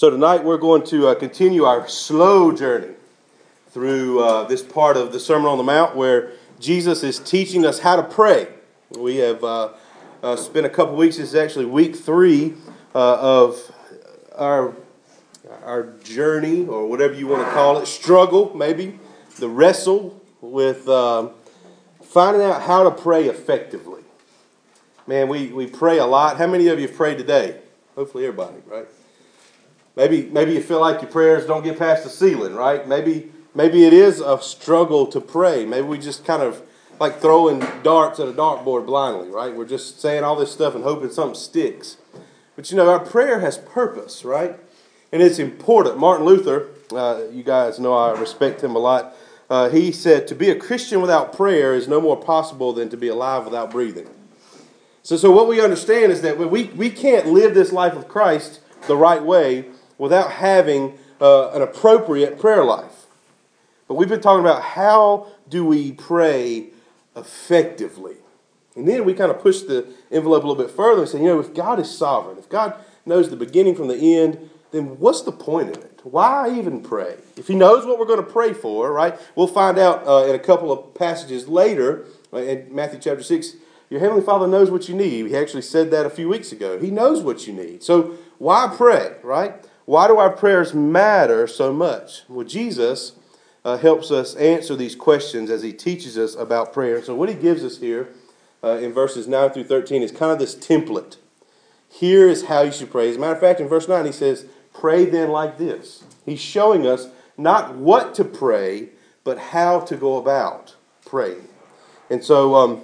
So tonight we're going to uh, continue our slow journey through uh, this part of the Sermon on the Mount where Jesus is teaching us how to pray. We have uh, uh spent a couple weeks, this is actually week three uh, of our, our journey, or whatever you want to call it, struggle maybe, the wrestle with um, finding out how to pray effectively. Man, we, we pray a lot. How many of you have prayed today? Hopefully, everybody, right? Maybe, maybe you feel like your prayers don't get past the ceiling, right? Maybe, maybe it is a struggle to pray. Maybe we just kind of like throwing darts at a dartboard blindly, right? We're just saying all this stuff and hoping something sticks. But you know, our prayer has purpose, right? And it's important. Martin Luther, uh, you guys know I respect him a lot. Uh, he said, To be a Christian without prayer is no more possible than to be alive without breathing. So, so what we understand is that we, we can't live this life of Christ the right way without having uh, an appropriate prayer life. But we've been talking about how do we pray effectively. And then we kind of push the envelope a little bit further and say, you know, if God is sovereign, if God knows the beginning from the end, then what's the point of it? Why even pray? If He knows what we're going to pray for, right? We'll find out uh, in a couple of passages later uh, in Matthew chapter 6. Your Heavenly Father knows what you need. He actually said that a few weeks ago. He knows what you need. So why pray, right? Why do our prayers matter so much? Well, Jesus uh, helps us answer these questions as he teaches us about prayer. So, what he gives us here uh, in verses 9 through 13 is kind of this template. Here is how you should pray. As a matter of fact, in verse 9, he says, Pray then like this. He's showing us not what to pray, but how to go about praying. And so um,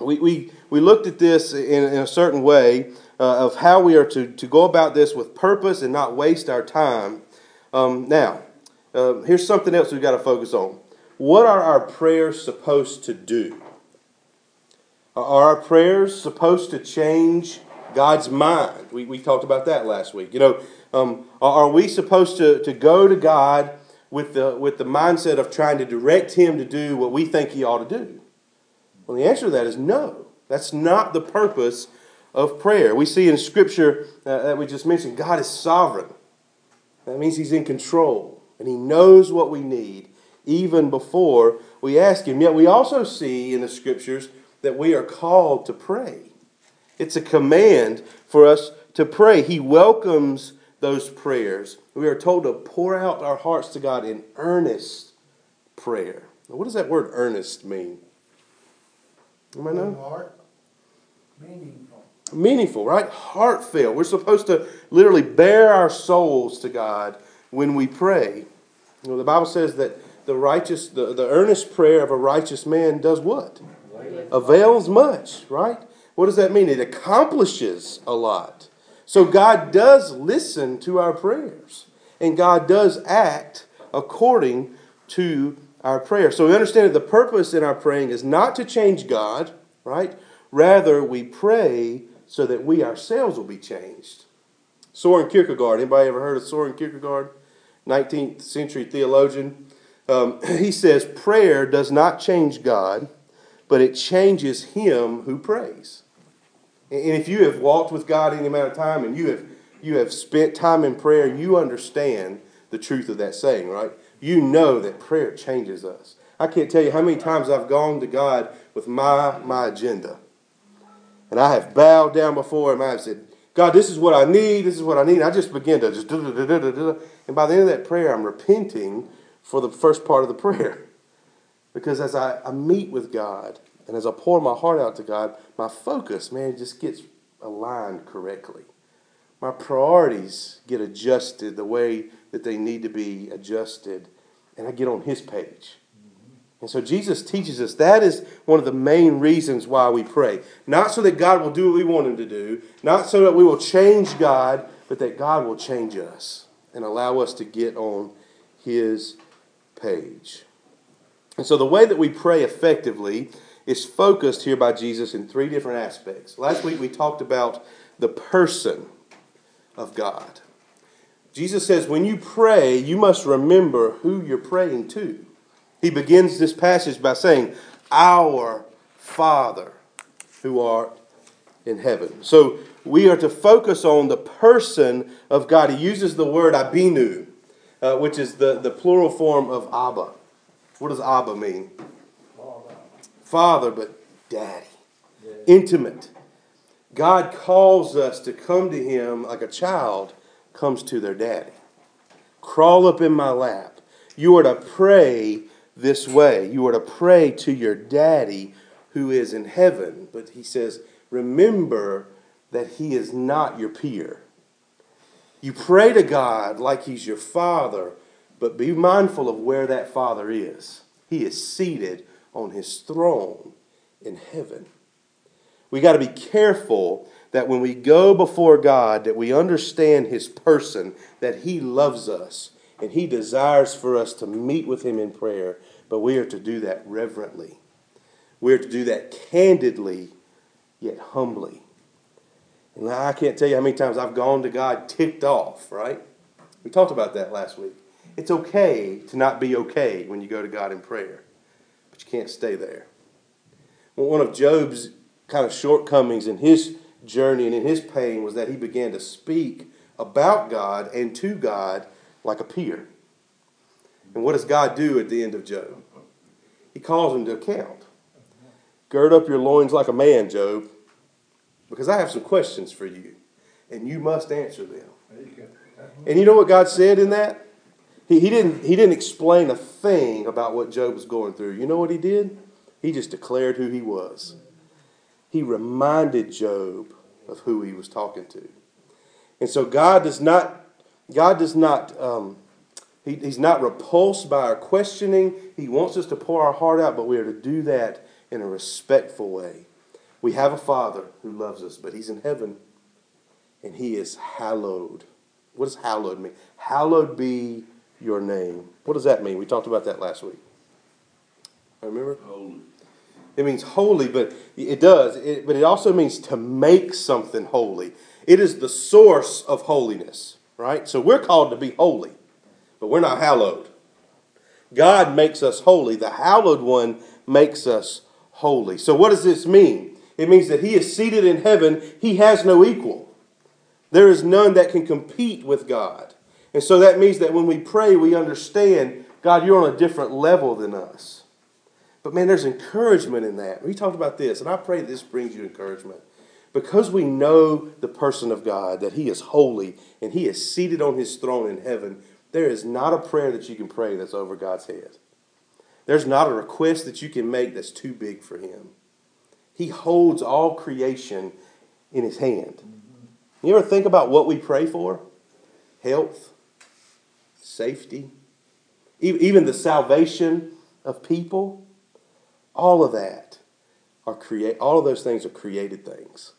we, we, we looked at this in, in a certain way uh, of how we are to, to go about this with purpose and not waste our time. Um, now, uh, here's something else we've got to focus on. What are our prayers supposed to do? Are our prayers supposed to change God's mind? We, we talked about that last week. You know, um, are we supposed to, to go to God with the, with the mindset of trying to direct Him to do what we think He ought to do? Well, the answer to that is no. That's not the purpose of prayer. We see in Scripture uh, that we just mentioned, God is sovereign. That means He's in control and He knows what we need even before we ask Him. Yet we also see in the Scriptures that we are called to pray. It's a command for us to pray. He welcomes those prayers. We are told to pour out our hearts to God in earnest prayer. Now, what does that word earnest mean? Anybody know? Meaningful meaningful, right? Heartfelt. We're supposed to literally bare our souls to God when we pray. You know, the Bible says that the righteous, the, the earnest prayer of a righteous man does what? Avails much, right? What does that mean? It accomplishes a lot. So God does listen to our prayers, and God does act according to our prayer. So we understand that the purpose in our praying is not to change God, right? Rather, we pray so that we ourselves will be changed. Soren Kierkegaard, anybody ever heard of Soren Kierkegaard? 19th century theologian. Um, he says, Prayer does not change God, but it changes him who prays. And if you have walked with God any amount of time and you have, you have spent time in prayer, you understand the truth of that saying, right? You know that prayer changes us. I can't tell you how many times I've gone to God with my, my agenda and I have bowed down before him. I have said, God, this is what I need. This is what I need. And I just begin to just, and by the end of that prayer, I'm repenting for the first part of the prayer. Because as I, I meet with God and as I pour my heart out to God, my focus, man, just gets aligned correctly. My priorities get adjusted the way that they need to be adjusted, and I get on His page. And so Jesus teaches us that is one of the main reasons why we pray. Not so that God will do what we want Him to do, not so that we will change God, but that God will change us and allow us to get on His page. And so the way that we pray effectively is focused here by Jesus in three different aspects. Last week we talked about the person of God. Jesus says, when you pray, you must remember who you're praying to. He begins this passage by saying, Our Father who art in heaven. So we are to focus on the person of God. He uses the word abinu, uh, which is the, the plural form of Abba. What does Abba mean? Father, Father but daddy. Yeah. Intimate. God calls us to come to Him like a child comes to their daddy. Crawl up in my lap. You are to pray this way. You are to pray to your daddy who is in heaven. But He says, remember that He is not your peer. You pray to God like He's your Father, but be mindful of where that Father is. He is seated on His throne in heaven. We got to be careful that when we go before God that we understand his person, that he loves us and he desires for us to meet with him in prayer, but we are to do that reverently. We are to do that candidly yet humbly. And I can't tell you how many times I've gone to God ticked off, right? We talked about that last week. It's okay to not be okay when you go to God in prayer, but you can't stay there. Well, one of Job's kind of shortcomings in his journey and in his pain was that he began to speak about God and to God like a peer. And what does God do at the end of Job? He calls him to account. Gird up your loins like a man, Job, because I have some questions for you, and you must answer them. And you know what God said in that? He, he, didn't, he didn't explain a thing about what Job was going through. You know what he did? He just declared who he was he reminded Job of who he was talking to. And so God does not, God does not, um, he, he's not repulsed by our questioning. He wants us to pour our heart out, but we are to do that in a respectful way. We have a Father who loves us, but he's in heaven and he is hallowed. What does hallowed mean? Hallowed be your name. What does that mean? We talked about that last week. I remember? Holy. It means holy, but it does. It, but it also means to make something holy. It is the source of holiness, right? So we're called to be holy, but we're not hallowed. God makes us holy. The hallowed one makes us holy. So what does this mean? It means that he is seated in heaven. He has no equal. There is none that can compete with God. And so that means that when we pray, we understand, God, you're on a different level than us. But man, there's encouragement in that. We talked about this, and I pray this brings you encouragement. Because we know the person of God, that He is holy and He is seated on His throne in heaven, there is not a prayer that you can pray that's over God's head. There's not a request that you can make that's too big for Him. He holds all creation in His hand. You ever think about what we pray for? Health, safety, even the salvation of people. All of that are create all of those things are created things.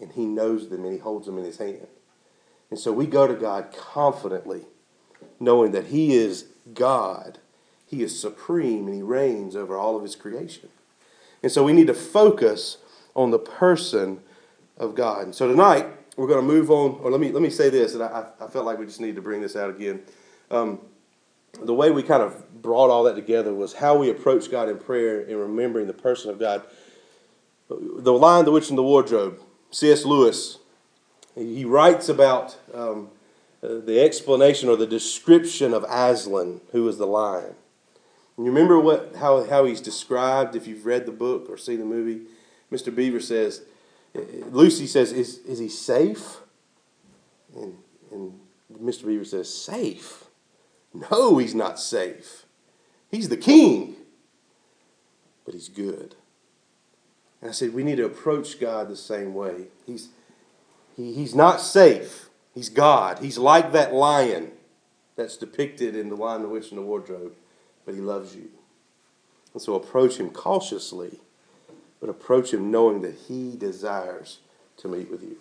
And he knows them and he holds them in his hand. And so we go to God confidently, knowing that he is God. He is supreme and he reigns over all of his creation. And so we need to focus on the person of God. And so tonight we're going to move on, or let me let me say this, and I, I felt like we just need to bring this out again. Um, the way we kind of brought all that together was how we approach God in prayer and remembering the person of God. The Lion, the Witch, and the Wardrobe, C.S. Lewis, he writes about um, uh, the explanation or the description of Aslan, who is the lion. And you remember what how, how he's described if you've read the book or seen the movie? Mr. Beaver says, Lucy says, Is, is he safe? And, and Mr. Beaver says, Safe? No, he's not safe. He's the king, but he's good. And I said, we need to approach God the same way. He's, he, he's not safe. He's God. He's like that lion that's depicted in The Lion, the Witch, and the Wardrobe, but he loves you. And so approach him cautiously, but approach him knowing that he desires to meet with you.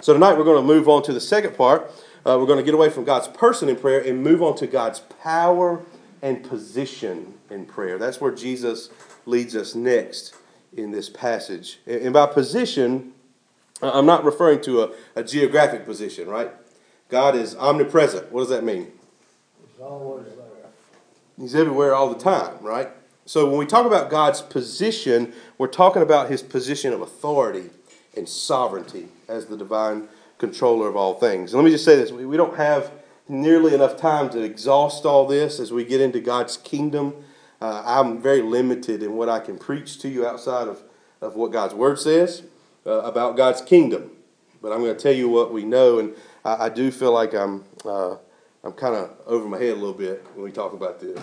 So tonight we're going to move on to the second part uh, we're going to get away from God's person in prayer and move on to God's power and position in prayer. That's where Jesus leads us next in this passage. And by position, I'm not referring to a, a geographic position, right? God is omnipresent. What does that mean? He's always there. He's everywhere all the time, right? So when we talk about God's position, we're talking about his position of authority and sovereignty as the divine controller of all things. And let me just say this we don't have nearly enough time to exhaust all this as we get into God's kingdom. Uh, I'm very limited in what I can preach to you outside of, of what God's Word says uh, about God's kingdom. But I'm going to tell you what we know, and I, I do feel like I'm, uh, I'm kind of over my head a little bit when we talk about this.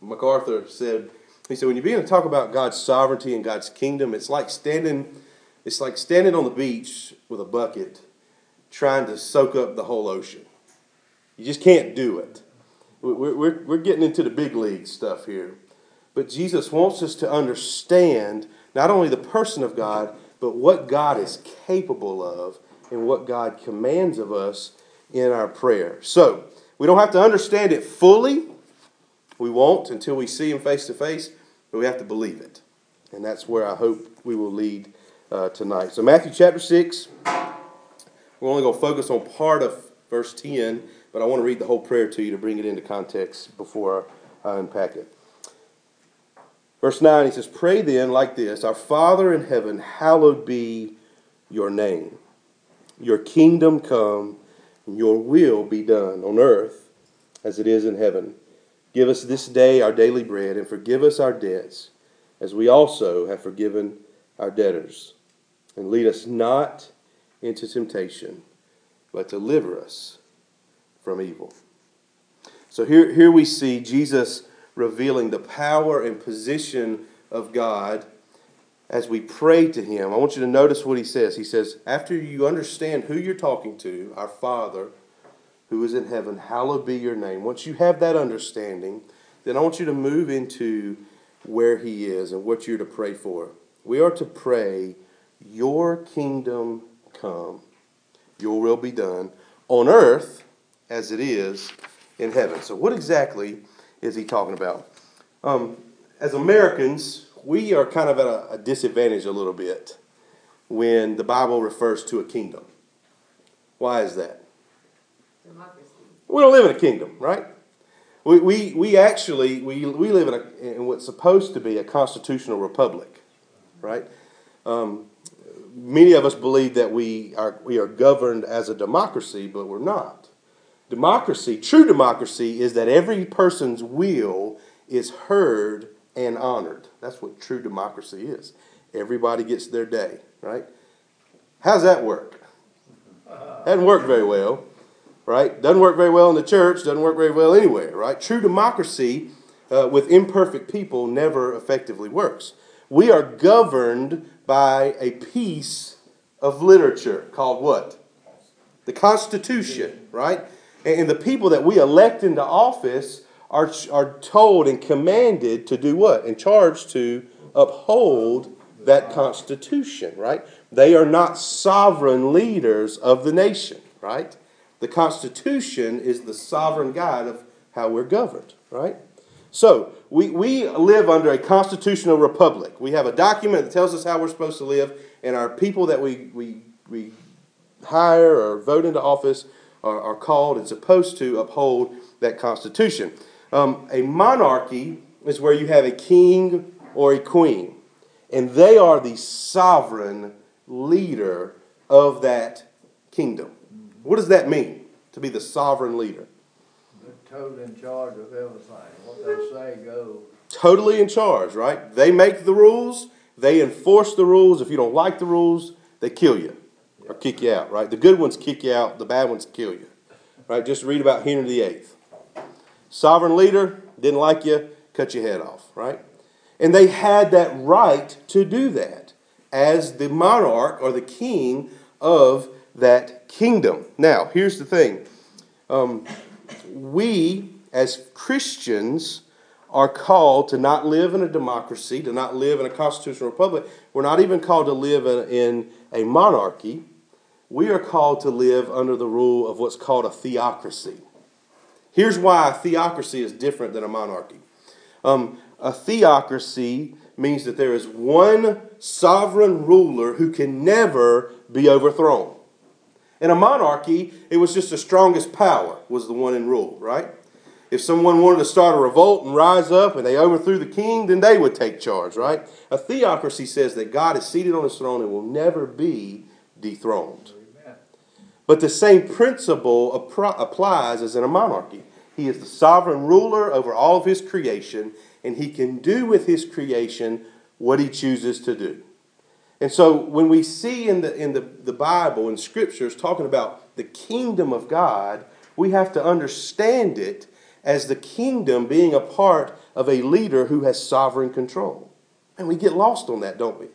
MacArthur said, he said, when you begin to talk about God's sovereignty and God's kingdom, it's like standing, it's like standing on the beach with a bucket trying to soak up the whole ocean. You just can't do it. We're, we're, we're getting into the big league stuff here. But Jesus wants us to understand not only the person of God, but what God is capable of and what God commands of us in our prayer. So, we don't have to understand it fully. We won't until we see Him face to face, but we have to believe it. And that's where I hope we will lead uh, tonight. So, Matthew chapter 6, we're only going to focus on part of verse 10 but I want to read the whole prayer to you to bring it into context before I unpack it. Verse 9, he says, Pray then like this Our Father in heaven, hallowed be your name. Your kingdom come, and your will be done on earth as it is in heaven. Give us this day our daily bread, and forgive us our debts, as we also have forgiven our debtors. And lead us not into temptation, but deliver us from evil. So here, here we see Jesus revealing the power and position of God as we pray to Him. I want you to notice what He says. He says, After you understand who you're talking to, our Father who is in heaven, hallowed be your name. Once you have that understanding, then I want you to move into where He is and what you're to pray for. We are to pray, Your kingdom come, Your will be done on earth as it is in heaven. So, what exactly is he talking about? Um, as Americans, we are kind of at a, a disadvantage a little bit when the Bible refers to a kingdom. Why is that? Democracy. We don't live in a kingdom, right? We, we, we actually we, we live in, a, in what's supposed to be a constitutional republic, right? Um, many of us believe that we are, we are governed as a democracy, but we're not. Democracy, true democracy, is that every person's will is heard and honored. That's what true democracy is. Everybody gets their day, right? How's that work? Hasn't worked very well, right? Doesn't work very well in the church, doesn't work very well anywhere, right? True democracy uh, with imperfect people never effectively works. We are governed by a piece of literature called what? The Constitution, right? And the people that we elect into office are, are told and commanded to do what? And charged to uphold that Constitution, right? They are not sovereign leaders of the nation, right? The Constitution is the sovereign guide of how we're governed, right? So, we, we live under a constitutional republic. We have a document that tells us how we're supposed to live, and our people that we, we, we hire or vote into office are, are called and supposed to uphold that Constitution. Um, a monarchy is where you have a king or a queen, and they are the sovereign leader of that kingdom. What does that mean to be the sovereign leader? They're totally in charge of everything. What they say goes. Totally in charge, right? They make the rules, they enforce the rules. If you don't like the rules, they kill you or kick you out, right? The good ones kick you out, the bad ones kill you, right? Just read about Henry VIII. Sovereign leader, didn't like you, cut your head off, right? And they had that right to do that as the monarch or the king of that kingdom. Now, here's the thing um, we as Christians are called to not live in a democracy, to not live in a constitutional republic. We're not even called to live in, in a monarchy we are called to live under the rule of what's called a theocracy. Here's why a theocracy is different than a monarchy. Um, a theocracy means that there is one sovereign ruler who can never be overthrown. In a monarchy, it was just the strongest power was the one in rule, right? If someone wanted to start a revolt and rise up and they overthrew the king, then they would take charge, right? A theocracy says that God is seated on his throne and will never be dethroned. But the same principle applies as in a monarchy. He is the sovereign ruler over all of his creation, and he can do with his creation what he chooses to do. And so when we see in the, in the, the Bible and scriptures talking about the kingdom of God, we have to understand it as the kingdom being a part of a leader who has sovereign control. And we get lost on that, don't we?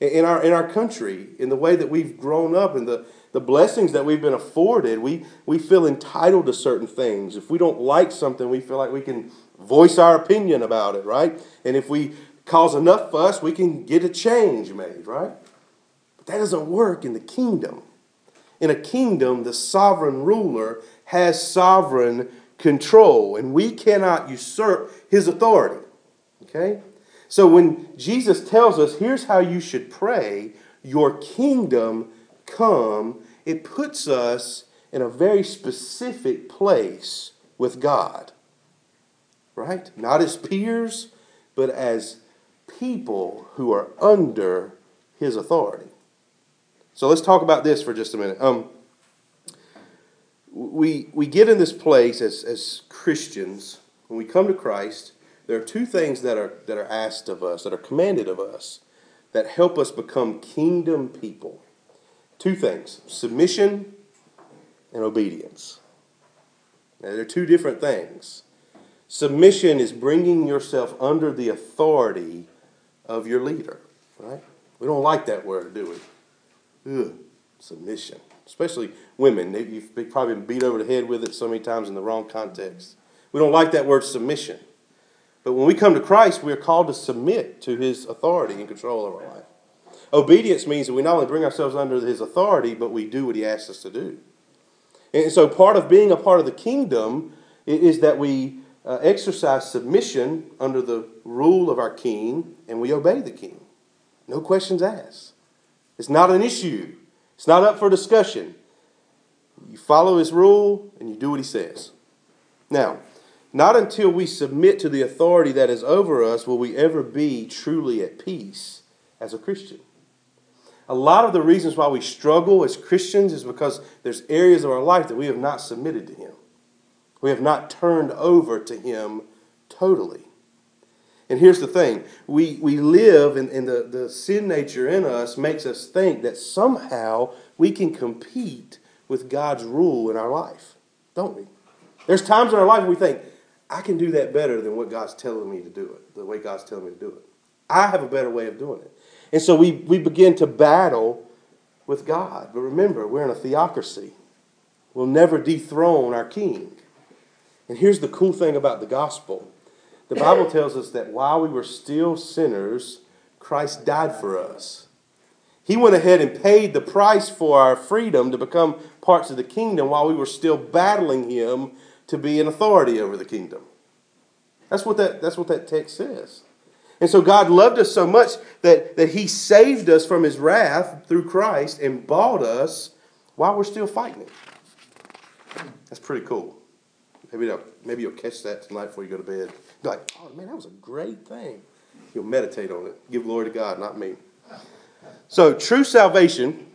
In our, in our country, in the way that we've grown up, and the, the blessings that we've been afforded, we, we feel entitled to certain things. If we don't like something, we feel like we can voice our opinion about it, right? And if we cause enough fuss, we can get a change made, right? But that doesn't work in the kingdom. In a kingdom, the sovereign ruler has sovereign control, and we cannot usurp his authority. Okay? So when Jesus tells us, here's how you should pray, your kingdom come, it puts us in a very specific place with God. Right? Not as peers, but as people who are under his authority. So let's talk about this for just a minute. Um, we, we get in this place as, as Christians, when we come to Christ, there are two things that are, that are asked of us, that are commanded of us, that help us become kingdom people. Two things submission and obedience. Now, they're two different things. Submission is bringing yourself under the authority of your leader, right? We don't like that word, do we? Ugh, submission. Especially women. You've probably been beat over the head with it so many times in the wrong context. We don't like that word submission. But when we come to Christ, we are called to submit to his authority and control of our life. Obedience means that we not only bring ourselves under his authority, but we do what he asks us to do. And so part of being a part of the kingdom is that we uh, exercise submission under the rule of our king and we obey the king. No questions asked. It's not an issue, it's not up for discussion. You follow his rule and you do what he says. Now, not until we submit to the authority that is over us will we ever be truly at peace as a Christian. A lot of the reasons why we struggle as Christians is because there's areas of our life that we have not submitted to Him. We have not turned over to Him totally. And here's the thing we, we live, in, in the, the sin nature in us makes us think that somehow we can compete with God's rule in our life, don't we? There's times in our life we think, I can do that better than what God's telling me to do it, the way God's telling me to do it. I have a better way of doing it. And so we, we begin to battle with God. But remember, we're in a theocracy. We'll never dethrone our king. And here's the cool thing about the gospel the Bible tells us that while we were still sinners, Christ died for us. He went ahead and paid the price for our freedom to become parts of the kingdom while we were still battling Him to be an authority over the kingdom. That's what that, that's what that text says. And so God loved us so much that, that He saved us from His wrath through Christ and bought us while we're still fighting it. That's pretty cool. Maybe, maybe you'll catch that tonight before you go to bed. Be like, oh man, that was a great thing. You'll meditate on it. Give glory to God, not me. So, true salvation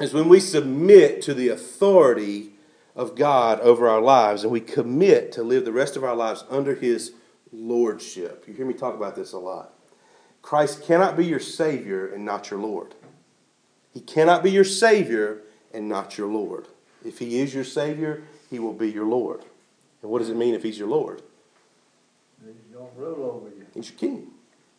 is when we submit to the authority of God over our lives and we commit to live the rest of our lives under His lordship. You hear me talk about this a lot. Christ cannot be your Savior and not your Lord. He cannot be your Savior and not your Lord. If He is your Savior, He will be your Lord. And what does it mean if He's your Lord? He's going to rule over you. He's your king,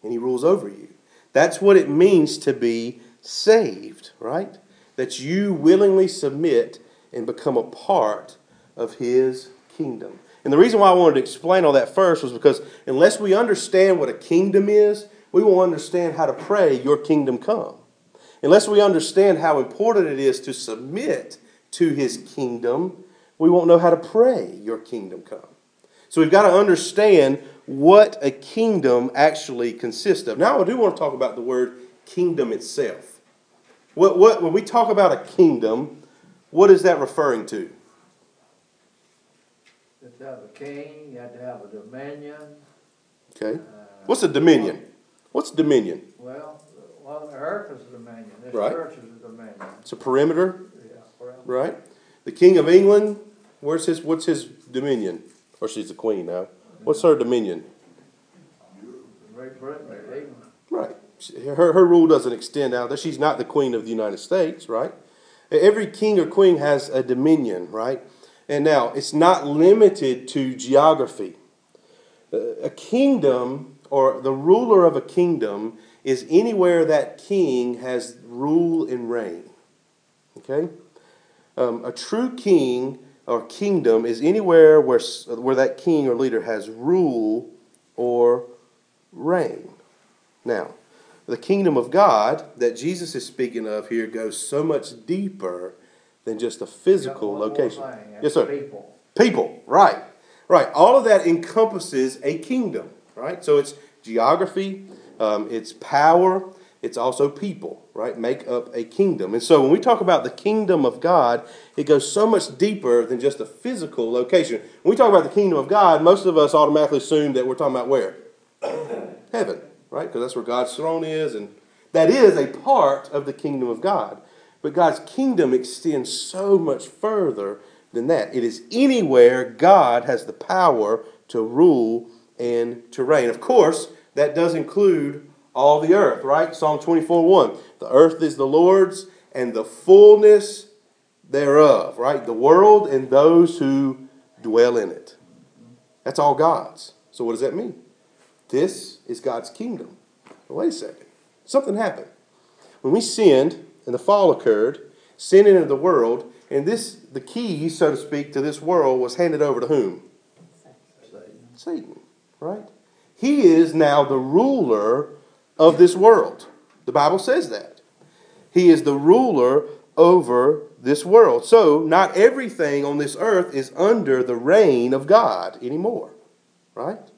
and He rules over you. That's what it means to be saved, right? That you willingly submit and become a part of His kingdom. And the reason why I wanted to explain all that first was because unless we understand what a kingdom is, we won't understand how to pray, Your kingdom come. Unless we understand how important it is to submit to His kingdom, we won't know how to pray, Your kingdom come. So we've got to understand what a kingdom actually consists of. Now, I do want to talk about the word kingdom itself. What, what, when we talk about a kingdom, what is that referring to? You have to have a king, you have to have a dominion. Okay. Uh, what's a dominion? What's dominion? Well, Well, the earth is a dominion, this Right. church is a dominion, It's a perimeter, yeah, well, right? The King of England, where's his, what's his dominion? Or she's the Queen now. What's her dominion? Great Britain, is Right. Her, her rule doesn't extend out there. She's not the Queen of the United States, right? Every king or queen has a dominion, right? And now, it's not limited to geography. A kingdom, or the ruler of a kingdom, is anywhere that king has rule and reign. Okay? Um, a true king or kingdom is anywhere where, where that king or leader has rule or reign. Now, the kingdom of God that Jesus is speaking of here goes so much deeper than just a physical Got one more location. Yes, sir. People, People, right. Right. All of that encompasses a kingdom, right? So it's geography, um, it's power, it's also people, right? Make up a kingdom. And so when we talk about the kingdom of God, it goes so much deeper than just a physical location. When we talk about the kingdom of God, most of us automatically assume that we're talking about where? Heaven, right? Because that's where God's throne is, and that is a part of the kingdom of God. But God's kingdom extends so much further than that. It is anywhere God has the power to rule and to reign. Of course, that does include all the earth, right? Psalm 24 1. The earth is the Lord's and the fullness thereof, right? The world and those who dwell in it. That's all God's. So, what does that mean? This is God's kingdom. But wait a second. Something happened. When we sinned and the fall occurred, sin entered the world, and this the key, so to speak, to this world was handed over to whom? Satan. Satan, right? He is now the ruler of this world. The Bible says that. He is the ruler over this world. So, not everything on this earth is under the reign of God anymore, right?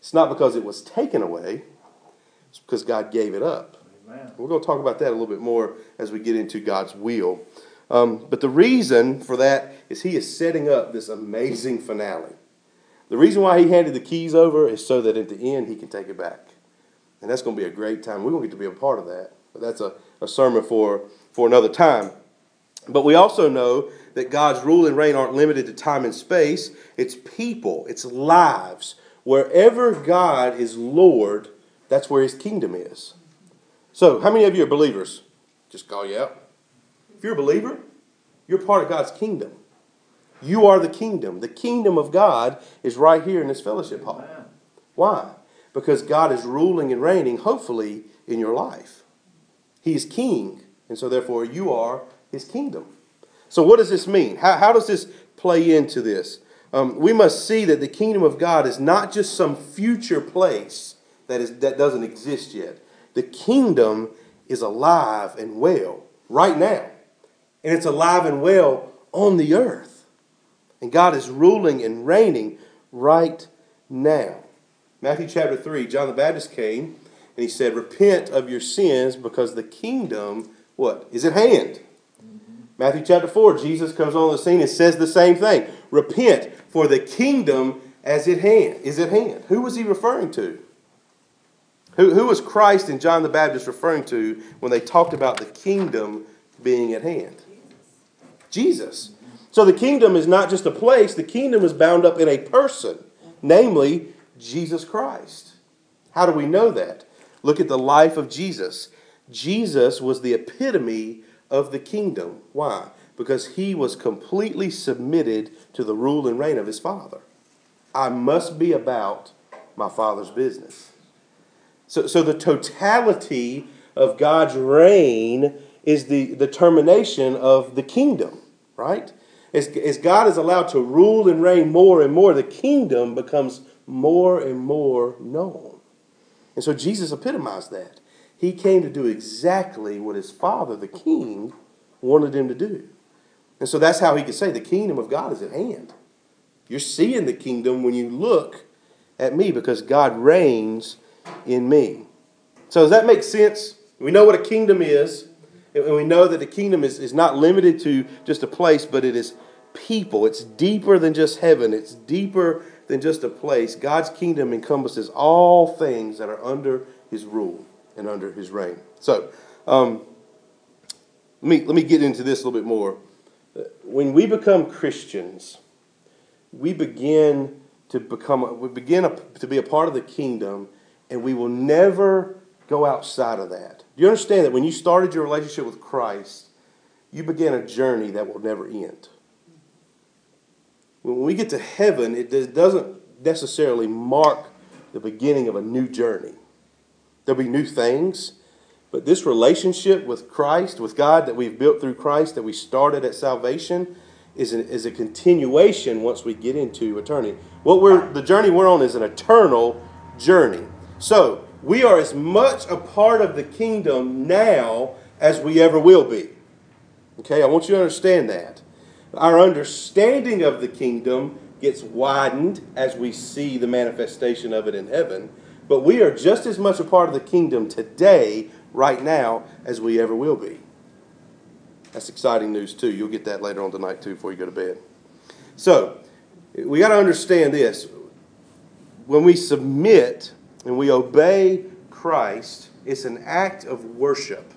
It's not because it was taken away, it's because God gave it up. Amen. We're going to talk about that a little bit more as we get into God's will. Um, but the reason for that is He is setting up this amazing finale. The reason why He handed the keys over is so that at the end He can take it back. And that's going to be a great time. We're going to get to be a part of that. But that's a, a sermon for, for another time. But we also know that God's rule and reign aren't limited to time and space, it's people, it's lives. Wherever God is Lord, that's where His kingdom is. So, how many of you are believers? Just call you out. If you're a believer, you're part of God's kingdom. You are the kingdom. The kingdom of God is right here in this fellowship hall. Why? Because God is ruling and reigning, hopefully, in your life. He is king, and so therefore you are his kingdom. So, what does this mean? How, how does this play into this? Um, we must see that the kingdom of God is not just some future place that, is, that doesn't exist yet. The kingdom is alive and well right now, and it's alive and well on the earth. And God is ruling and reigning right now. Matthew chapter 3, John the Baptist came and he said, Repent of your sins because the kingdom, what? Is at hand. Matthew chapter 4, Jesus comes on the scene and says the same thing. Repent, for the kingdom as at hand is at hand. Who was he referring to? Who, who was Christ and John the Baptist referring to when they talked about the kingdom being at hand? Jesus. So the kingdom is not just a place, the kingdom is bound up in a person, namely Jesus Christ. How do we know that? Look at the life of Jesus. Jesus was the epitome of the kingdom. Why? Because he was completely submitted to the rule and reign of his Father. I must be about my Father's business. So, so the totality of God's reign is the, the termination of the kingdom, right? As, as God is allowed to rule and reign more and more, the kingdom becomes more and more known. And so Jesus epitomized that. He came to do exactly what his father, the king, wanted him to do. And so that's how he could say the kingdom of God is at hand. You're seeing the kingdom when you look at me because God reigns in me. So does that make sense? We know what a kingdom is, and we know that the kingdom is, is not limited to just a place, but it is people. It's deeper than just heaven, it's deeper than just a place. God's kingdom encompasses all things that are under his rule and under his reign. So, um, let me let me get into this a little bit more. When we become Christians, we begin to become we begin a, to be a part of the kingdom, and we will never go outside of that. Do you understand that when you started your relationship with Christ, you began a journey that will never end? When we get to heaven, it doesn't necessarily mark the beginning of a new journey. There'll be new things, but this relationship with Christ, with God that we've built through Christ, that we started at salvation, is, an, is a continuation once we get into eternity. What we're the journey we're on is an eternal journey. So we are as much a part of the kingdom now as we ever will be. Okay, I want you to understand that. Our understanding of the kingdom gets widened as we see the manifestation of it in heaven, but we are just as much a part of the kingdom today, right now, as we ever will be. That's exciting news, too. You'll get that later on tonight, too, before you go to bed. So, we got to understand this. When we submit and we obey Christ, it's an act of worship.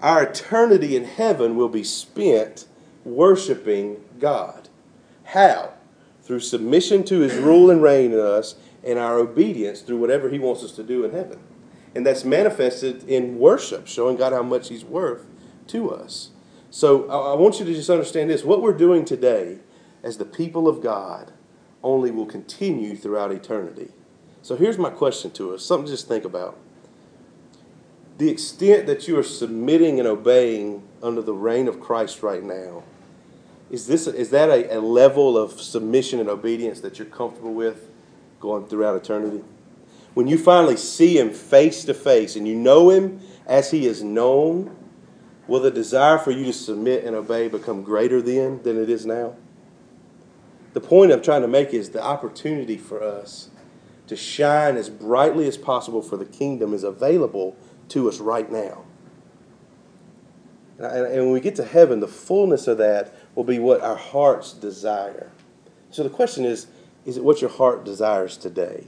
Our eternity in heaven will be spent worshiping God. How? Through submission to his rule and reign in us and our obedience through whatever he wants us to do in heaven. And that's manifested in worship, showing God how much he's worth to us. So I want you to just understand this. What we're doing today as the people of God only will continue throughout eternity. So here's my question to us something to just think about. The extent that you are submitting and obeying under the reign of Christ right now, is, this, is that a, a level of submission and obedience that you're comfortable with going throughout eternity? When you finally see Him face to face and you know Him as He is known, will the desire for you to submit and obey become greater then than it is now? The point I'm trying to make is the opportunity for us to shine as brightly as possible for the kingdom is available to us right now. And when we get to heaven, the fullness of that will be what our hearts desire. So the question is is it what your heart desires today?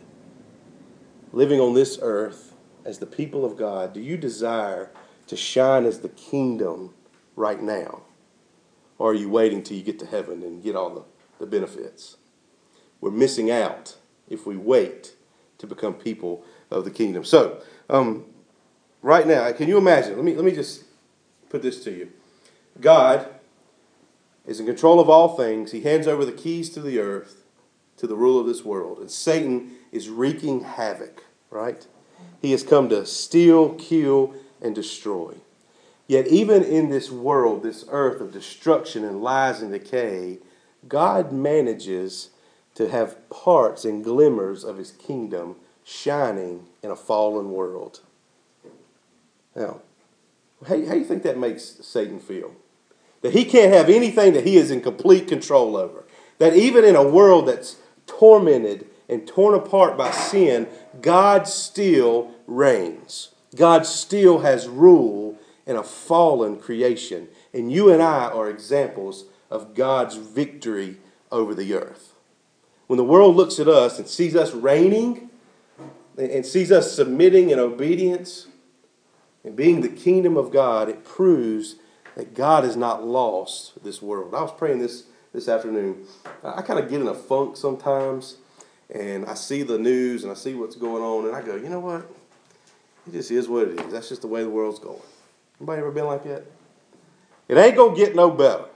Living on this earth as the people of God, do you desire to shine as the kingdom right now? Or are you waiting till you get to heaven and get all the, the benefits? We're missing out if we wait to become people of the kingdom. So, um, right now, can you imagine? Let me, let me just put this to you. God is in control of all things. He hands over the keys to the earth to the rule of this world. And Satan is wreaking havoc, right? He has come to steal, kill, and destroy. Yet, even in this world, this earth of destruction and lies and decay, God manages to have parts and glimmers of his kingdom shining in a fallen world. Now, how, how do you think that makes Satan feel? That he can't have anything that he is in complete control over. That even in a world that's tormented and torn apart by sin, God still reigns. God still has rule in a fallen creation. And you and I are examples of God's victory over the earth. When the world looks at us and sees us reigning and sees us submitting in obedience and being the kingdom of God, it proves that God has not lost this world. I was praying this this afternoon. I kind of get in a funk sometimes, and I see the news and I see what's going on, and I go, you know what? It just is what it is. That's just the way the world's going. Anybody ever been like that? It ain't gonna get no better.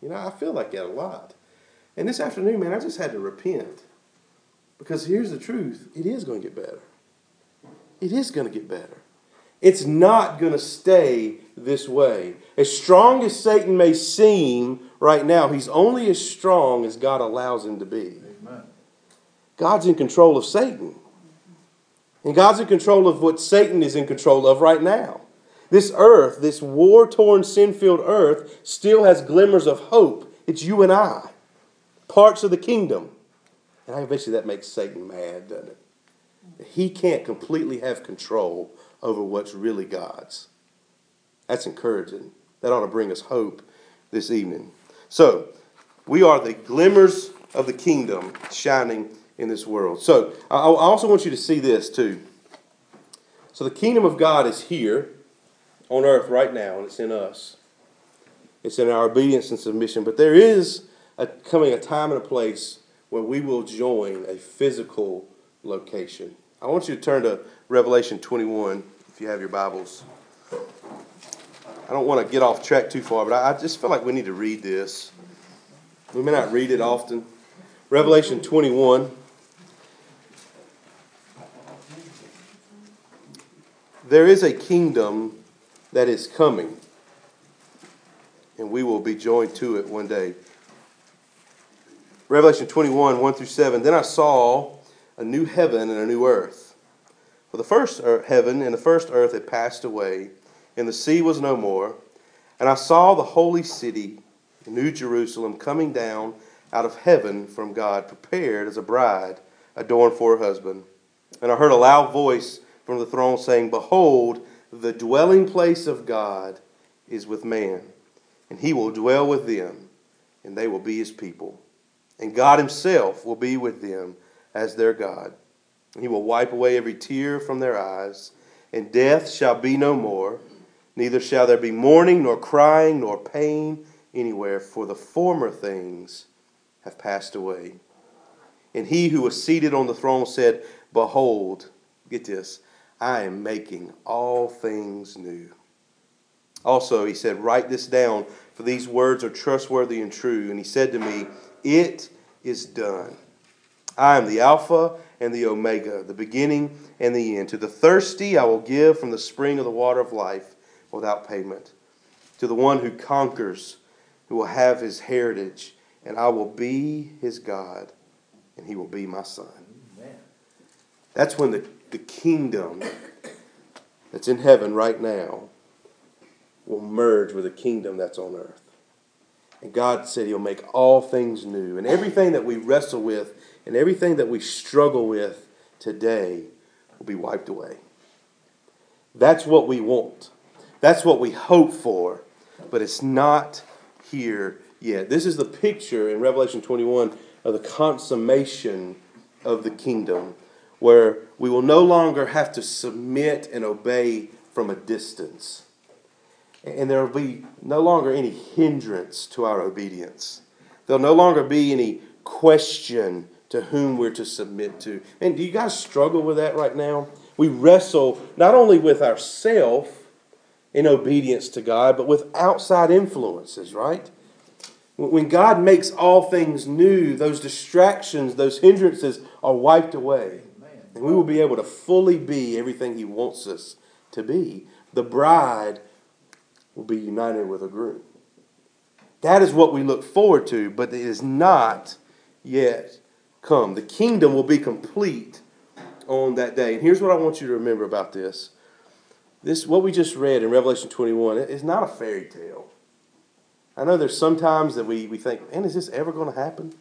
You know, I feel like that a lot. And this afternoon, man, I just had to repent. Because here's the truth it is to get better. It is to get better. It's not to stay this way. As strong as Satan may seem right now, he's only as strong as God allows him to be. God's in control of Satan. And God's in control of what Satan is in control of right now. This earth, this war torn, sin filled earth, still has glimmers of hope. It's you and I parts of the kingdom. And I bet you that makes Satan mad, doesn't it? He can't completely have control over what's really God's. That's encouraging. That ought to bring us hope this evening. So, we are the glimmers of the kingdom shining in this world. So, I also want you to see this too. So the kingdom of God is here on earth right now, and it's in us. It's in our obedience and submission. But there is a, coming a time and a place where we will join a physical location. I want you to turn to Revelation 21 if you have your Bibles. I don't want to get off track too far, but I, I just feel like we need to read this. We may not read it often. Revelation 21. There is a kingdom that is coming, and we will be joined to it one day. Revelation 21, 1 through 7. Then I saw a new heaven and a new earth. For the first heaven and the first earth had passed away, and the sea was no more. And I saw the holy city, New Jerusalem, coming down out of heaven from God, prepared as a bride adorned for her husband. And I heard a loud voice from the throne saying, Behold, the dwelling place of God is with man, and he will dwell with them, and they will be his people. And God himself will be with them as their God. And he will wipe away every tear from their eyes, and death shall be no more, neither shall there be mourning, nor crying, nor pain anywhere, for the former things have passed away. And he who was seated on the throne said, Behold, get this, I am making all things new. Also, he said, Write this down, for these words are trustworthy and true. And he said to me, It is done. I am the Alpha and the Omega, the beginning and the end. To the thirsty, I will give from the spring of the water of life without payment. To the one who conquers, who will have his heritage, and I will be his God, and he will be my son. Amen. That's when the the kingdom that's in heaven right now will merge with the kingdom that's on earth. And God said He'll make all things new. And everything that we wrestle with and everything that we struggle with today will be wiped away. That's what we want. That's what we hope for. But it's not here yet. This is the picture in Revelation 21 of the consummation of the kingdom where we will no longer have to submit and obey from a distance. And there will be no longer any hindrance to our obedience. There'll no longer be any question to whom we're to submit to. And do you guys struggle with that right now? We wrestle not only with ourself in obedience to God, but with outside influences, right? When God makes all things new, those distractions, those hindrances are wiped away. And we will be able to fully be everything He wants us to be. The bride will be united with a groom. That is what we look forward to, but it is not yet come. The kingdom will be complete on that day. And here's what I want you to remember about this. This what we just read in Revelation 21 is not a fairy tale. I know there's sometimes that we, we think, man, is this ever going to happen?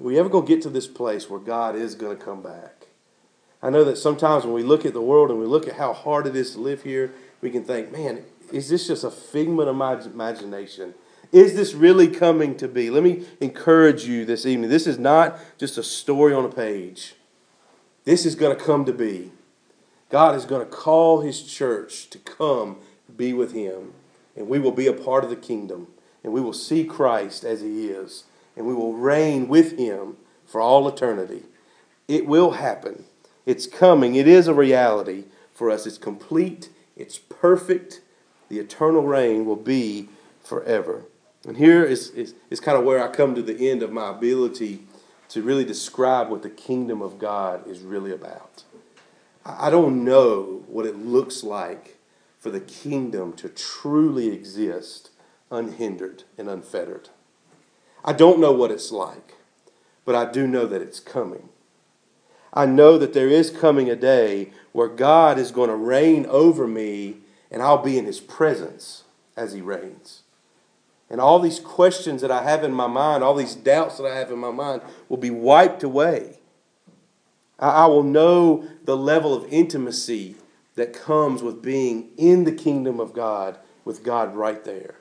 Are we ever going to get to this place where God is going to come back? I know that sometimes when we look at the world and we look at how hard it is to live here, we can think, man, is this just a figment of my imagination? Is this really coming to be? Let me encourage you this evening. This is not just a story on a page. This is going to come to be. God is going to call His church to come be with Him, and we will be a part of the kingdom, and we will see Christ as He is, and we will reign with Him for all eternity. It will happen. It's coming. It is a reality for us. It's complete. It's perfect. The eternal reign will be forever. And here is, is, is kind of where I come to the end of my ability to really describe what the kingdom of God is really about. I don't know what it looks like for the kingdom to truly exist unhindered and unfettered. I don't know what it's like, but I do know that it's coming. I know that there is coming a day where God is going to reign over me and I'll be in his presence as he reigns. And all these questions that I have in my mind, all these doubts that I have in my mind, will be wiped away. I will know the level of intimacy that comes with being in the kingdom of God with God right there.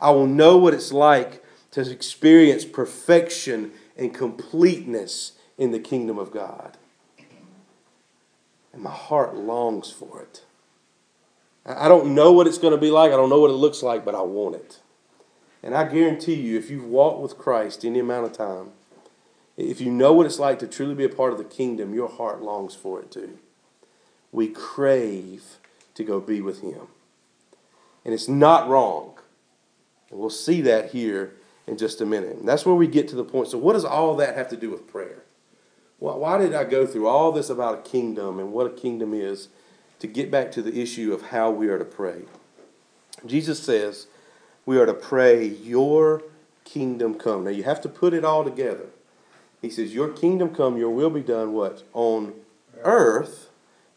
I will know what it's like to experience perfection and completeness in the kingdom of God. And my heart longs for it. I don't know what it's going to be like, I don't know what it looks like, but I want it. And I guarantee you, if you've walked with Christ any amount of time, if you know what it's like to truly be a part of the kingdom, your heart longs for it too. We crave to go be with Him. And it's not wrong. And we'll see that here in just a minute. And that's where we get to the point. So, what does all that have to do with prayer? Why did I go through all this about a kingdom and what a kingdom is to get back to the issue of how we are to pray? Jesus says we are to pray, Your kingdom come. Now, you have to put it all together. He says, Your kingdom come, your will be done, what? On earth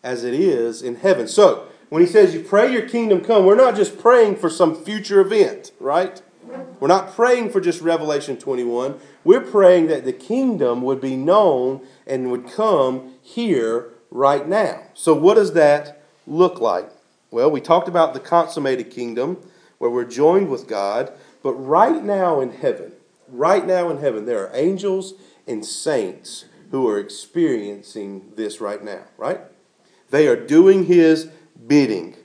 as it is in heaven. So, when he says you pray your kingdom come, we're not just praying for some future event, right? We're not praying for just Revelation 21. We're praying that the kingdom would be known and would come here right now. So, what does that look like? Well, we talked about the consummated kingdom where we're joined with God, but right now in heaven, right now in heaven, there are angels and saints who are experiencing this right now, right? They are doing His bidding.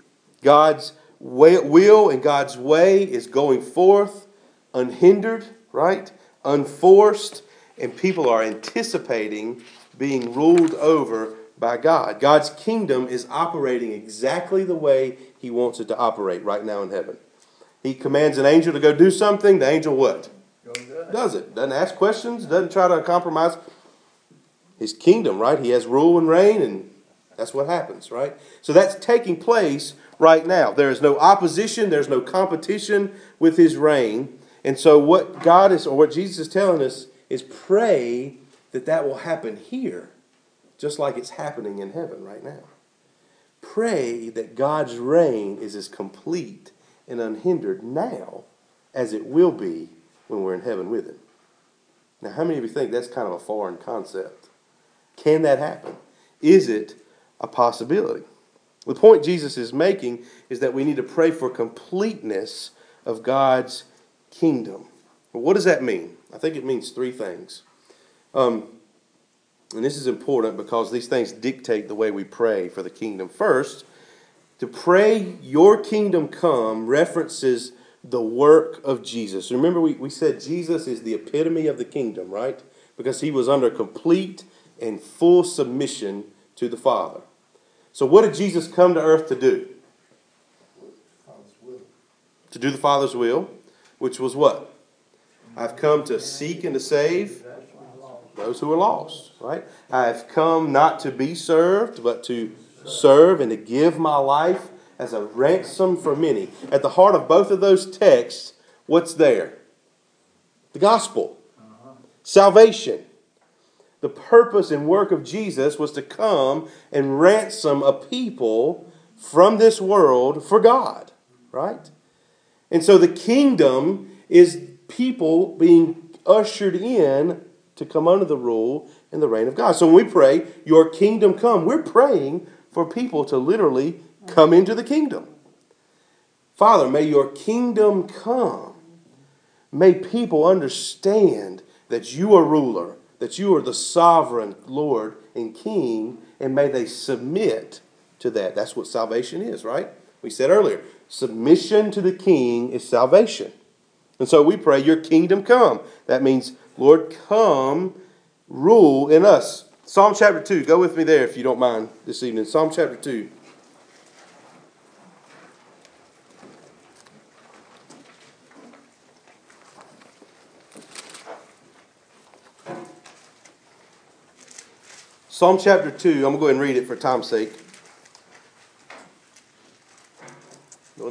God's will and God's way is going forth unhindered, right? Unforced, and people are anticipating being ruled over by God. God's kingdom is operating exactly the way He wants it to operate right now in heaven. He commands an angel to go do something, the angel what? Does it. Doesn't ask questions, doesn't try to compromise. His kingdom, right? He has rule and reign, and that's what happens, right? So that's taking place right now. There is no opposition, there's no competition with his reign. And so, what God is, or what Jesus is telling us, is pray that that will happen here, just like it's happening in heaven right now. Pray that God's reign is as complete and unhindered now as it will be when we're in heaven with Him. Now, how many of you think that's kind of a foreign concept? Can that happen? Is it a possibility? The point Jesus is making is that we need to pray for completeness of God's kingdom. what does that mean? I think it means three things. Um, and this is important because these things dictate the way we pray for the kingdom. First, to pray, Your kingdom come, references the work of Jesus. Remember, we, we said Jesus is the epitome of the kingdom, right? Because he was under complete and full submission to the Father. So, what did Jesus come to earth to do? To do the Father's will, which was what? I've come to seek and to save those who are lost, right? I've come not to be served, but to serve and to give my life as a ransom for many. At the heart of both of those texts, what's there? The gospel, salvation. The purpose and work of Jesus was to come and ransom a people from this world for God, right? And so the kingdom is people being ushered in to come under the rule and the reign of God. So when we pray, Your kingdom come, we're praying for people to literally come into the kingdom. Father, may Your kingdom come. May people understand that You are ruler, that You are the sovereign Lord and King, and may they submit to that. That's what salvation is, right? We said earlier submission to the King is salvation. And so we pray, Your kingdom come. That means, Lord, come, rule in us. Psalm chapter 2. Go with me there if you don't mind this evening. Psalm chapter 2. Psalm chapter 2, I'm going to go ahead and read it for time's sake. The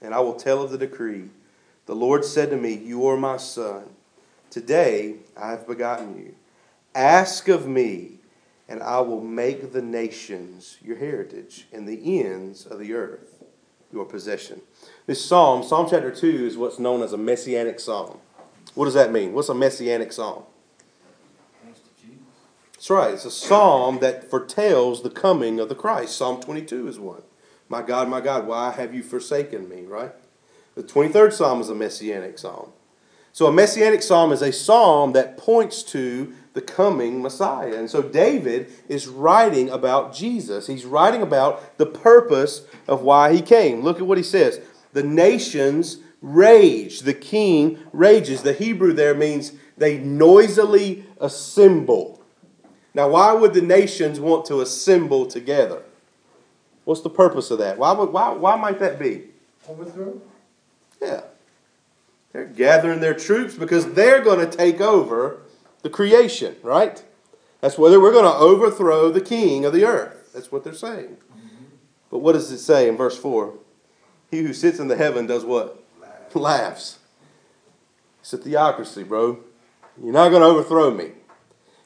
and I will tell of the decree. The Lord said to me, You are my son. Today I have begotten you. Ask of me, and I will make the nations your heritage, and the ends of the earth your possession. This psalm, Psalm chapter 2, is what's known as a messianic psalm. What does that mean? What's a messianic psalm? That's right. It's a psalm that foretells the coming of the Christ. Psalm 22 is one. My God, my God, why have you forsaken me, right? The 23rd psalm is a messianic psalm. So a messianic psalm is a psalm that points to the coming Messiah. And so David is writing about Jesus. He's writing about the purpose of why he came. Look at what he says. The nations rage. The king rages. The Hebrew there means they noisily assemble. Now, why would the nations want to assemble together? What's the purpose of that? Why, would, why, why might that be? Overthrow? Yeah. They're gathering their troops because they're going to take over the creation, right? That's whether we're going to overthrow the king of the earth. That's what they're saying. Mm-hmm. But what does it say in verse 4? He who sits in the heaven does what? Laughs. Laughs. It's a theocracy, bro. You're not going to overthrow me.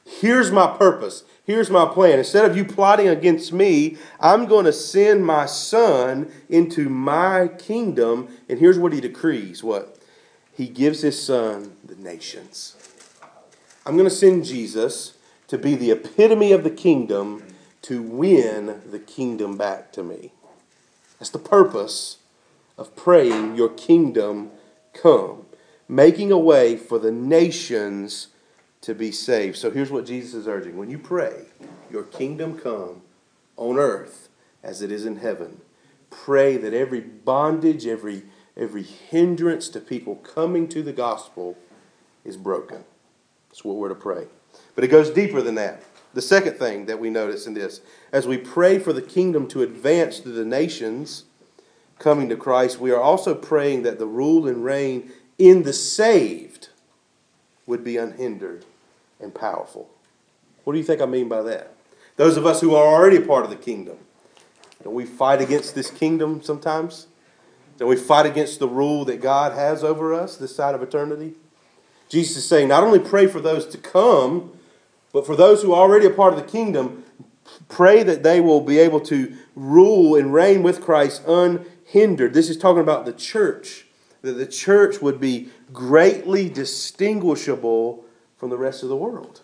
Here's my purpose. Here's my plan. Instead of you plotting against me, I'm going to send my son into my kingdom. And here's what he decrees what? he gives his son the nations. I'm going to send Jesus to be the epitome of the kingdom to win the kingdom back to me. That's the purpose of praying, Your kingdom come, making a way for the nations to be saved. So here's what Jesus is urging when you pray, Your kingdom come on earth as it is in heaven, pray that every bondage, every every hindrance to people coming to the gospel is broken. That's what we're to pray. But it goes deeper than that. The second thing that we notice in this, as we pray for the kingdom to advance to the nations coming to Christ, we are also praying that the rule and reign in the saved would be unhindered and powerful. What do you think I mean by that? Those of us who are already a part of the kingdom, don't we fight against this kingdom sometimes? Don't we fight against the rule that God has over us this side of eternity? Jesus is saying, not only pray for those to come, but for those who are already a part of the kingdom, pray that they will be able to rule and reign with Christ unhindered. This is talking about the church, that the church would be greatly distinguishable from the rest of the world.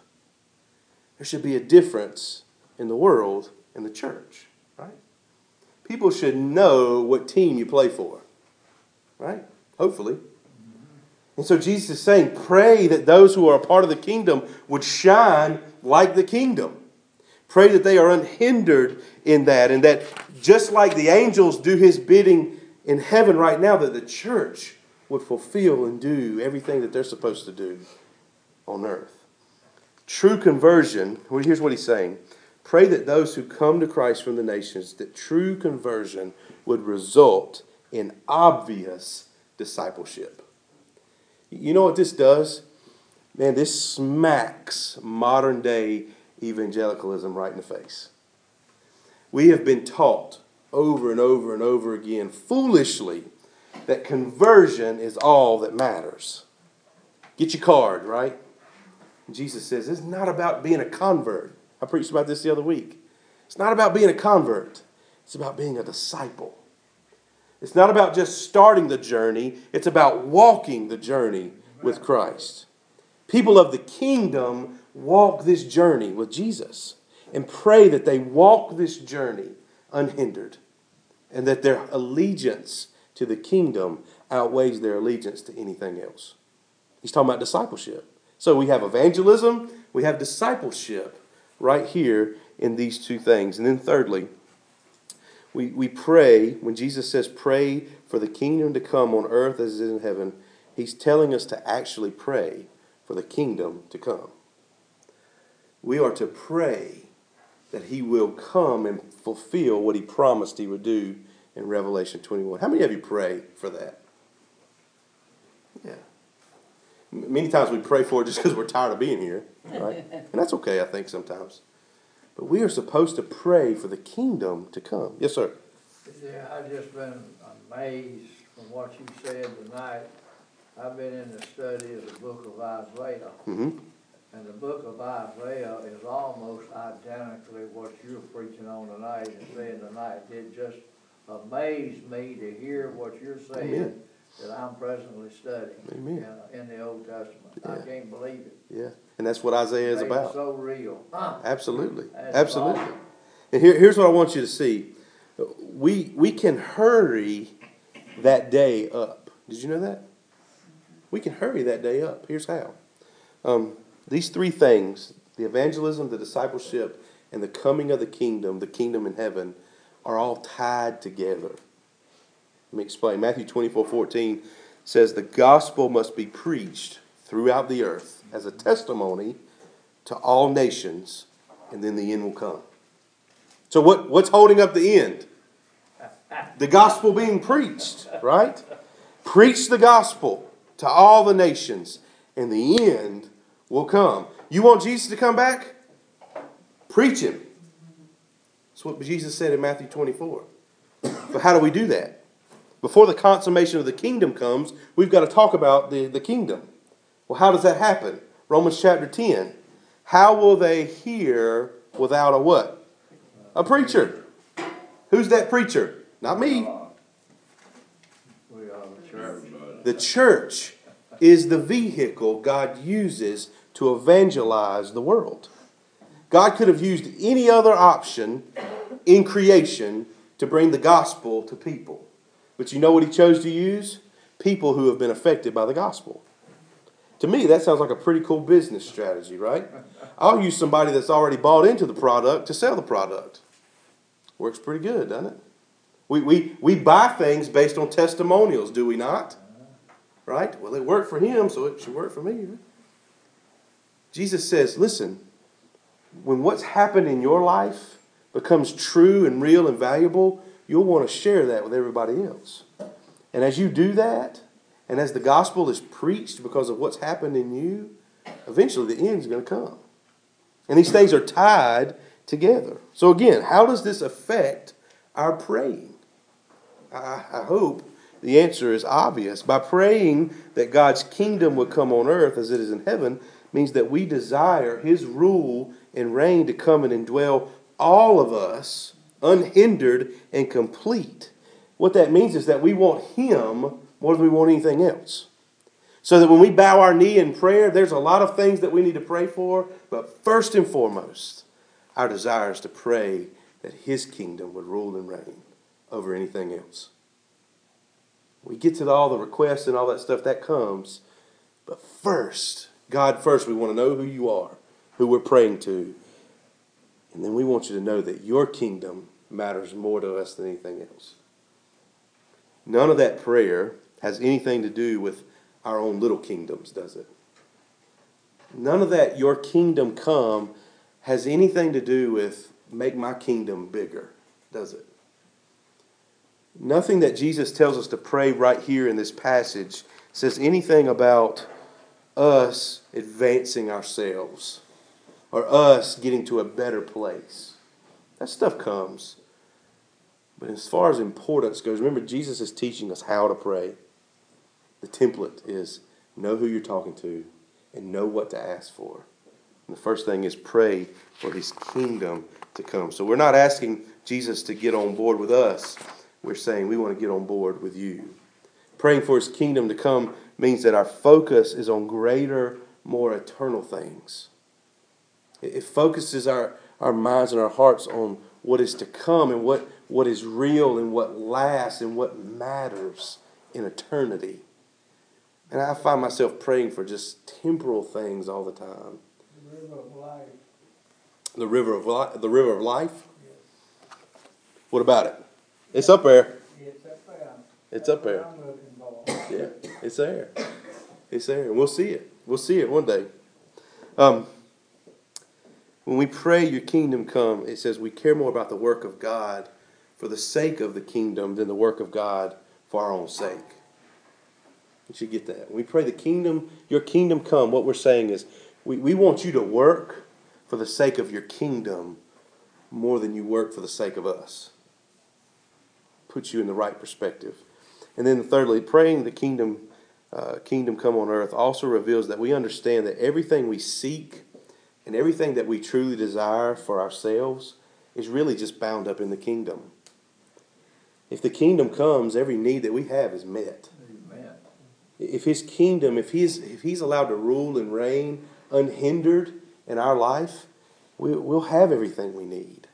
There should be a difference in the world and the church, right? People should know what team you play for. Right? Hopefully. And so Jesus is saying, pray that those who are a part of the kingdom would shine like the kingdom. Pray that they are unhindered in that, and that just like the angels do his bidding in heaven right now, that the church would fulfill and do everything that they're supposed to do on earth. True conversion, well, here's what he's saying. Pray that those who come to Christ from the nations, that true conversion would result in obvious discipleship. You know what this does? Man, this smacks modern day evangelicalism right in the face. We have been taught over and over and over again, foolishly, that conversion is all that matters. Get your card, right? Jesus says it's not about being a convert. I preached about this the other week. It's not about being a convert, it's about being a disciple. It's not about just starting the journey, it's about walking the journey with Christ. People of the kingdom walk this journey with Jesus and pray that they walk this journey unhindered and that their allegiance to the kingdom outweighs their allegiance to anything else. He's talking about discipleship. So we have evangelism, we have discipleship right here in these two things. And then, thirdly, we, we pray, when Jesus says, pray for the kingdom to come on earth as it is in heaven, he's telling us to actually pray for the kingdom to come. We are to pray that he will come and fulfill what he promised he would do in Revelation 21. How many of you pray for that? Yeah. Many times we pray for it just because we're tired of being here, right? and that's okay, I think, sometimes. But we are supposed to pray for the kingdom to come. Yes, sir. Yeah, I've just been amazed from what you said tonight. I've been in the study of the book of Isaiah. Mm-hmm. And the book of Isaiah is almost identically what you're preaching on tonight and saying tonight. It just amazed me to hear what you're saying Amen. that I'm presently studying Amen. in, the Old Testament. I can't believe it. Yeah. And that's what Isaiah is about. So real. Huh. Absolutely. That's Absolutely. awesome. And here, here's what I want you to see. We, we can hurry that day up. Did you know that? We can hurry that day up. Here's how. Um, these three things the evangelism, the discipleship, and the coming of the kingdom, the kingdom in heaven, are all tied together. Let me explain. Matthew 24 14 says, The gospel must be preached throughout the earth as a testimony to all nations, and then the end will come. So, what, what's holding up the end? The gospel being preached, right? Preach the gospel to all the nations, and the end will come. You want Jesus to come back? Preach him. That's what Jesus said in Matthew 24. But how do we do that? Before the consummation of the kingdom comes, we've got to talk about the, the kingdom. Well, how does that happen? Romans chapter 10. How will they hear without a what? A preacher. Who's that preacher? Not me. The church is the vehicle God uses to evangelize the world. God could have used any other option in creation to bring the gospel to people. But you know what he chose to use? People who have been affected by the gospel. To me, that sounds like a pretty cool business strategy, right? I'll use somebody that's already bought into the product to sell the product. Works pretty good, doesn't it? We, we, we buy things based on testimonials, do we not? Right? Well, it worked for him, so it should work for me. Jesus says, listen, when what's happened in your life becomes true and real and valuable, you'll want to share that with everybody else. And as you do that, and as the gospel is preached because of what's happened in you, eventually the end's going to come. And these things are tied together. So, again, how does this affect our praying? I, I hope the answer is obvious. By praying that God's kingdom would come on earth as it is in heaven, means that we desire His rule and reign to come and indwell all of us unhindered and complete. What that means is that we want Him more than we want anything else. So that when we bow our knee in prayer, there's a lot of things that we need to pray for, but first and foremost, our desire is to pray that His kingdom would rule and reign over anything else. We get to all the requests and all that stuff that comes, but first, God first, we want to know who you are, who we're praying to, and then we want you to know that your kingdom matters more to us than anything else. None of that prayer has anything to do with our own little kingdoms, does it? None of that, your kingdom come, has anything to do with make my kingdom bigger, does it? Nothing that Jesus tells us to pray right here in this passage says anything about us advancing ourselves or us getting to a better place. That stuff comes. But as far as importance goes, remember, Jesus is teaching us how to pray. The template is know who you're talking to and know what to ask for. And the first thing is pray for his kingdom to come. So we're not asking Jesus to get on board with us. We're saying we want to get on board with you. Praying for his kingdom to come means that our focus is on greater, more eternal things. It focuses our, our minds and our hearts on what is to come and what, what is real and what lasts and what matters in eternity. And I find myself praying for just temporal things all the time. The river of life. The river of life. The river of life. What about it? It's up there. It's up there. It's up there. Yeah, it's there. It's there, and we'll see it. We'll see it one day. Um, when we pray, "Your kingdom come," it says we care more about the work of God for the sake of the kingdom than the work of God for our own sake. You should get that. When we pray, "The kingdom, your kingdom come," what we're saying is we, we want you to work for the sake of your kingdom more than you work for the sake of us. Puts you in the right perspective. And then thirdly, praying the kingdom, uh, kingdom come on earth also reveals that we understand that everything we seek And everything that we truly desire for ourselves is really just bound up in the kingdom. If the kingdom comes, every need that we have is met. Amen. If his kingdom, if he's, if he's allowed to rule and reign unhindered in our life, we, we'll have everything we need.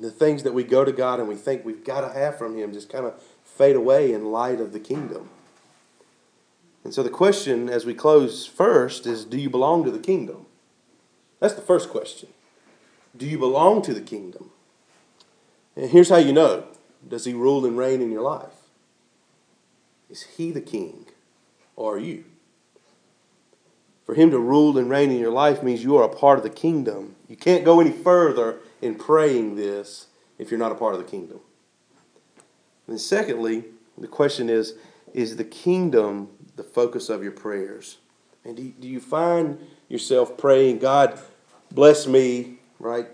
The things that we go to God and we think we've got to have from him just kind of fade away in light of the kingdom. And so the question as we close first is do you belong to the kingdom? That's the first question. Do you belong to the kingdom? And here's how you know Does he rule and reign in your life? Is he the king or are you? For him to rule and reign in your life means you are a part of the kingdom. You can't go any further in praying this if you're not a part of the kingdom. And secondly, the question is is the kingdom the focus of your prayers? And do you, do you find yourself praying, God, bless me, right?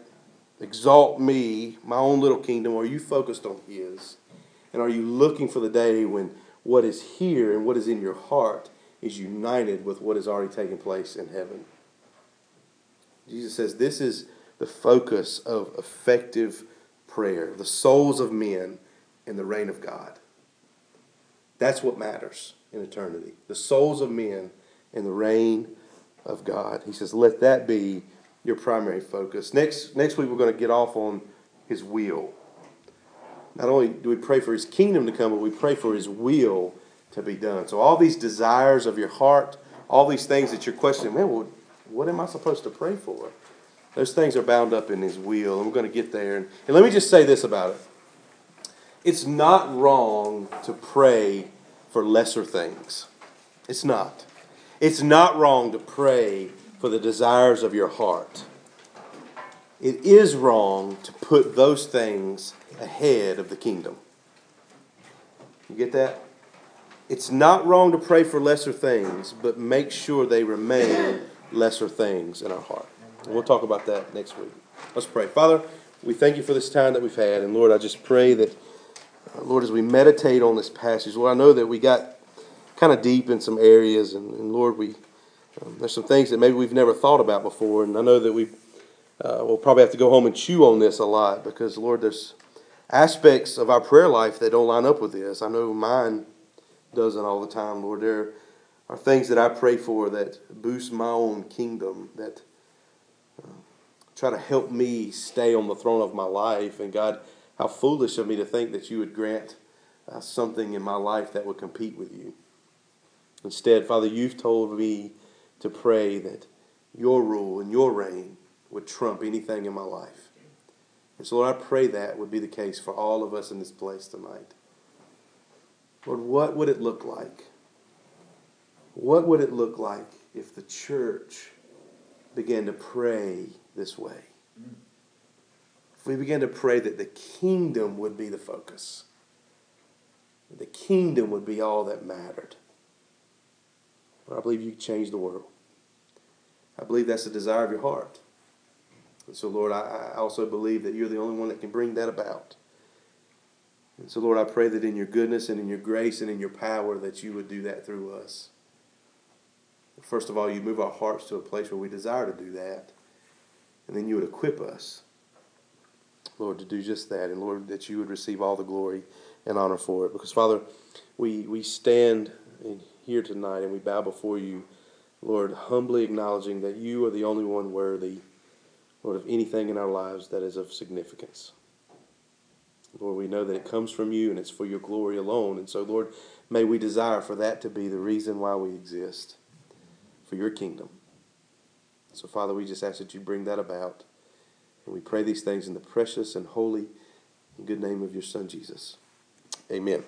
Exalt me, my own little kingdom. Are you focused on His? And are you looking for the day when what is here and what is in your heart is united with what has already taken place in heaven? Jesus says this is the focus of effective prayer, the souls of men in the reign of God. That's what matters in eternity. The souls of men in the reign of God. He says, let that be your primary focus. Next, next week, we're going to get off on His will. Not only do we pray for His kingdom to come, but we pray for His will to be done. So, all these desires of your heart, all these things that you're questioning, man, well, what am I supposed to pray for? Those things are bound up in His will, and we're going to get there. And, and let me just say this about it it's not wrong to pray for lesser things. It's not. It's not wrong to pray for the desires of your heart. It is wrong to put those things ahead of the kingdom. You get that? It's not wrong to pray for lesser things, but make sure they remain lesser things in our heart. And we'll talk about that next week. Let's pray. Father, we thank you for this time that we've had. And Lord, I just pray that, Lord, as we meditate on this passage, Lord, I know that we got kind of deep in some areas. And, and Lord, we um, there's some things that maybe we've never thought about before. And I know that we uh, will probably have to go home and chew on this a lot because, Lord, there's aspects of our prayer life that don't line up with this. I know mine doesn't all the time, Lord. There are things that I pray for that boost my own kingdom, that uh, try to help me stay on the throne of my life. And God, how foolish of me to think that you would grant uh, something in my life that would compete with you. Instead, Father, you've told me to pray that your rule and your reign would trump anything in my life. And so, Lord, I pray that would be the case for all of us in this place tonight. Lord, what would it look like? What would it look like if the church began to pray this way? If we begin to pray that the kingdom would be the focus, the kingdom would be all that mattered. I believe you change the world. I believe that's the desire of your heart. And so, Lord, I, I also believe that you're the only one that can bring that about. And so, Lord, I pray that in your goodness and in your grace and in your power that you would do that through us. First of all, you move our hearts to a place where we desire to do that. And then you would equip us, Lord, to do just that. And Lord, that you would receive all the glory and honor for it. Because, Father, we, we stand here tonight and we bow before you, Lord, humbly acknowledging that you are the only one worthy, Lord, of anything in our lives that is of significance. Lord, we know that it comes from you and it's for your glory alone. And so, Lord, may we desire for that to be the reason why we exist, for your kingdom. So, Father, we just ask that you bring that about. And we pray these things in the precious and holy and good name of your Son, Jesus. Amen.